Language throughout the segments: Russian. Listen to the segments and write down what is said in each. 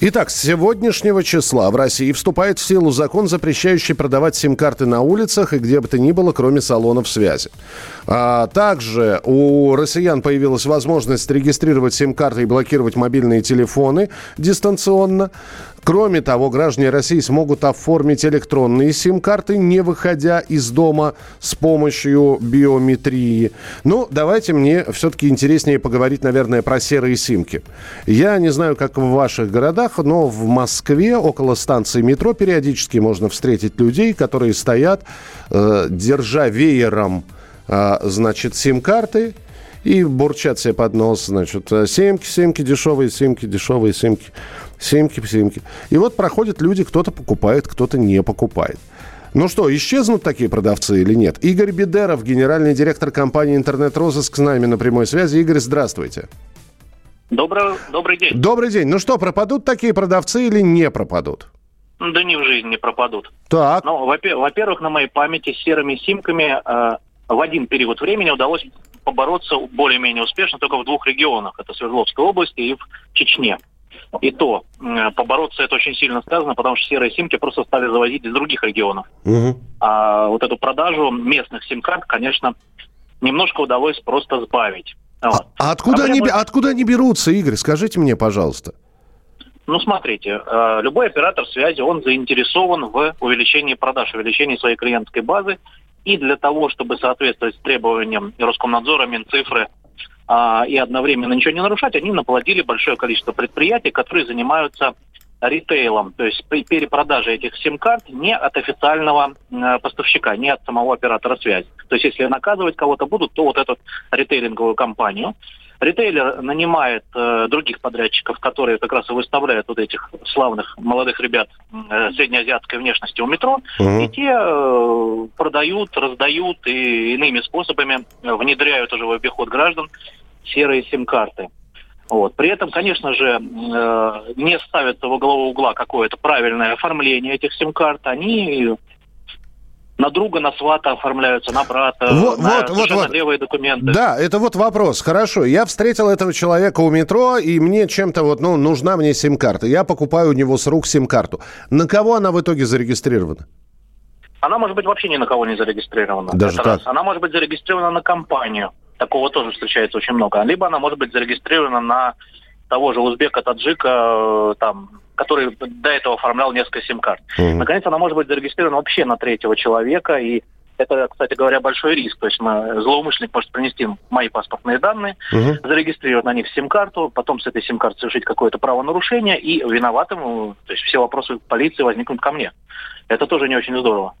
Итак, с сегодняшнего числа в России вступает в силу закон, запрещающий продавать сим-карты на улицах и где бы то ни было, кроме салонов связи. А также у россиян появилась возможность регистрировать сим-карты и блокировать мобильные телефоны дистанционно. Кроме того, граждане России смогут оформить электронные сим-карты, не выходя из дома с помощью биометрии. Ну, давайте мне все-таки интереснее поговорить, наверное, про серые симки. Я не знаю, как в ваших городах, но в Москве около станции метро периодически можно встретить людей, которые стоят, э, держа веером, э, значит, сим-карты, и бурчат себе под нос, значит, семки, семки, дешевые семки, дешевые семки, семки, семки. И вот проходят люди, кто-то покупает, кто-то не покупает. Ну что, исчезнут такие продавцы или нет? Игорь Бедеров, генеральный директор компании «Интернет-розыск» с нами на прямой связи. Игорь, здравствуйте. Добрый, добрый день. Добрый день. Ну что, пропадут такие продавцы или не пропадут? Да не в жизни не пропадут. Так. Ну, во-пе- во-первых, на моей памяти с серыми симками э, в один период времени удалось побороться более-менее успешно только в двух регионах. Это Свердловской области и в Чечне. И то побороться это очень сильно сказано, потому что серые симки просто стали завозить из других регионов. Мгм. А вот эту продажу местных сим-карт, конечно, немножко удалось просто сбавить. Вот. А откуда они, Проблема- бе- откуда они берутся, Игорь? Скажите мне, пожалуйста. Ну, смотрите, э, любой оператор связи, он заинтересован в увеличении продаж, увеличении своей клиентской базы. И для того, чтобы соответствовать требованиям Роскомнадзора, Минцифры а, и одновременно ничего не нарушать, они наплодили большое количество предприятий, которые занимаются ритейлом, то есть при перепродаже этих сим-карт не от официального э, поставщика, не от самого оператора связи. То есть если наказывать кого-то будут, то вот эту ритейлинговую компанию. Ритейлер нанимает э, других подрядчиков, которые как раз и выставляют вот этих славных молодых ребят э, среднеазиатской внешности у метро, Мгм. и те э, продают, раздают и иными способами э, внедряют уже в обиход граждан серые сим-карты. Вот. При этом, конечно же, э, не ставится во главу угла какое-то правильное оформление этих сим-карт. Они на друга, на свата оформляются, на брата, Вот, на вот, вот, вот. левые документы. Да, это вот вопрос. Хорошо, я встретил этого человека у метро, и мне чем-то вот, ну, нужна мне сим-карта. Я покупаю у него с рук сим-карту. На кого она в итоге зарегистрирована? Она может быть вообще ни на кого не зарегистрирована. Даже Это так? раз. Она может быть зарегистрирована на компанию. Такого тоже встречается очень много. Либо она может быть зарегистрирована на того же узбека, таджика, э, там, который до этого оформлял несколько сим-карт. Мгм. Наконец, она может быть зарегистрирована вообще на третьего человека, и это, кстати говоря, большой риск. То есть мы- злоумышленник может принести мои паспортные данные, Мгм. зарегистрировать на них сим-карту, потом с этой сим-карты совершить какое-то правонарушение, и виноватым, э, то есть все вопросы полиции возникнут ко мне. Это тоже не очень здорово.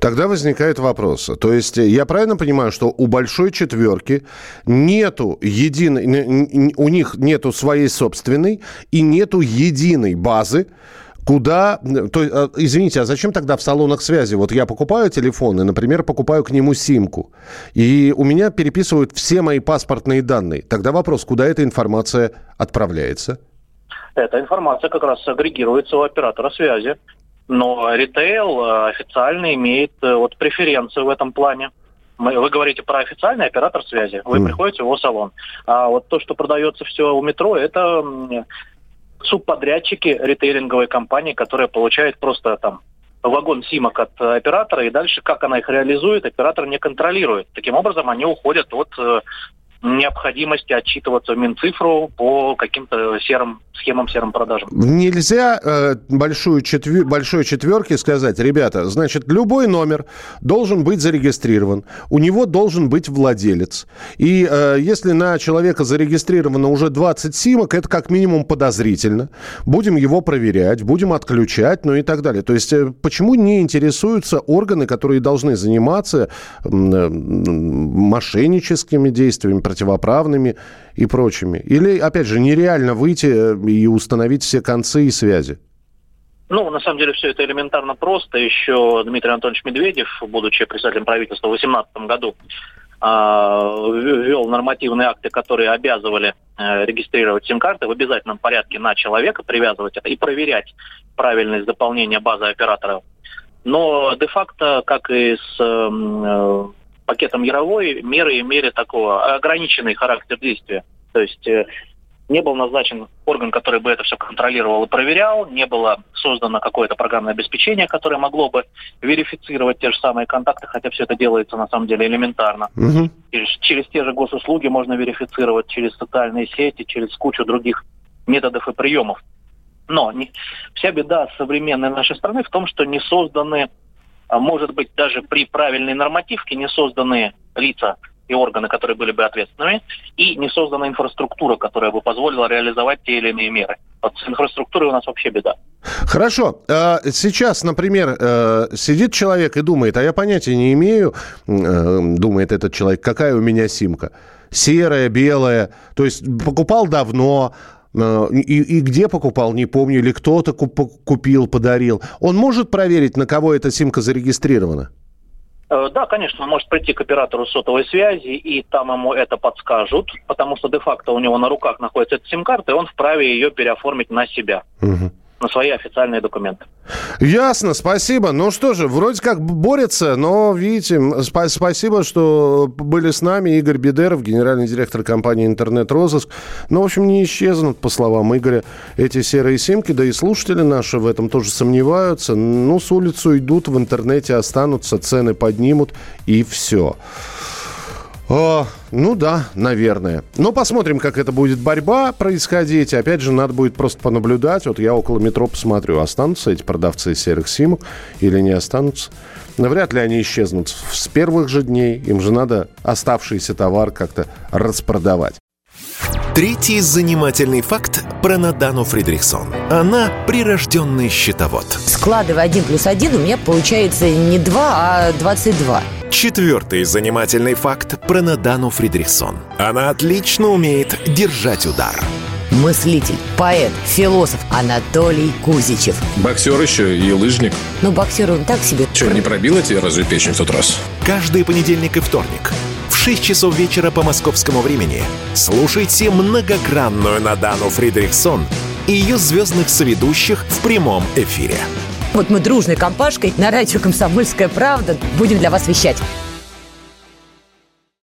Тогда возникает вопрос. То есть э, я правильно понимаю, что у большой четверки нету единой, у них нету своей собственной и нету единой базы, Куда, э, то, а, извините, а зачем тогда в салонах связи? Вот я покупаю телефон и, например, покупаю к нему симку, и у меня переписывают все мои паспортные данные. Тогда вопрос, куда эта информация отправляется? Эта информация как раз агрегируется у оператора связи. Но ритейл э, официально имеет э, вот преференцию в этом плане. Мы- Вы говорите про официальный оператор связи. Вы Мгм. приходите в его салон. А вот то, что продается все у метро, это субподрядчики ритейлинговой компании, которые получают просто там вагон симок от оператора, и дальше, как она их реализует, оператор не контролирует. Таким образом, они уходят от э, необходимости отчитываться в Минцифру по каким-то серым схемам, серым продажам. Нельзя э, большую четвер... большой четверке сказать, ребята, значит, любой номер должен быть зарегистрирован, у него должен быть владелец. И э, если на человека зарегистрировано уже 20 симок, это как минимум подозрительно. Будем его проверять, будем отключать, ну и так далее. То есть э, почему не интересуются органы, которые должны заниматься э, м, мошенническими действиями, противоправными и прочими? Или, опять же, нереально выйти э, и установить все концы и связи? Ну, на самом деле, все это элементарно просто. Еще Дмитрий Анатольевич Медведев, будучи председателем правительства в 2018 году, а, ввел нормативные акты, которые обязывали э, регистрировать сим-карты в обязательном порядке на человека, привязывать это и проверять правильность заполнения базы операторов. Но де-факто, как и с эм, э, пакетом Яровой, меры имели такого ограниченный характер действия. То есть э, не был назначен орган, который бы это все контролировал и проверял, не было создано какое-то программное обеспечение, которое могло бы верифицировать те же самые контакты, хотя все это делается на самом деле элементарно. Угу. Через, через те же госуслуги можно верифицировать, через социальные сети, через кучу других методов и приемов. Но не, вся беда современной нашей страны в том, что не созданы, а может быть, даже при правильной нормативке не созданы лица, и органы, которые были бы ответственными, и не создана инфраструктура, которая бы позволила реализовать те или иные меры. Вот с инфраструктурой у нас вообще беда. Хорошо. А, сейчас, например, э, сидит человек и думает, а я понятия не имею, э, думает этот человек, какая у меня симка. Серая, белая. То есть покупал давно, и, и где покупал, не помню, или кто-то купил, подарил. Он может проверить, на кого эта симка зарегистрирована? Э, да, конечно, он может прийти к оператору сотовой связи, и там ему это подскажут, потому что де-факто у него на руках находится эта сим-карта, и он вправе ее переоформить на себя. Угу на свои официальные документы. Ясно, спасибо. Ну что же, вроде как борется, но, видите, сп- спасибо, что были с нами. Игорь Бедеров, генеральный директор компании «Интернет-розыск». Ну, в общем, не исчезнут, по словам Игоря, эти серые симки. Да и слушатели наши в этом тоже сомневаются. Ну, с улицу идут, в интернете останутся, цены поднимут, и все. О, ну да, наверное. Но посмотрим, как это будет борьба происходить. Опять же, надо будет просто понаблюдать. Вот я около метро посмотрю, останутся эти продавцы серых симок или не останутся. Но вряд ли они исчезнут с первых же дней. Им же надо оставшийся товар как-то распродавать. Третий занимательный факт про Надану Фридрихсон. Она прирожденный счетовод. Складывая один плюс один, у меня получается не 2, а 22. Четвертый занимательный факт про Надану Фридрихсон. Она отлично умеет держать удар. Мыслитель, поэт, философ Анатолий Кузичев. Боксер еще и лыжник. Ну, боксер он так себе. Че, не пробила тебе разве печень в тот раз? Каждый понедельник и вторник в 6 часов вечера по московскому времени слушайте многогранную Надану Фридрихсон и ее звездных соведущих в прямом эфире. Вот мы дружной компашкой на радио «Комсомольская правда» будем для вас вещать.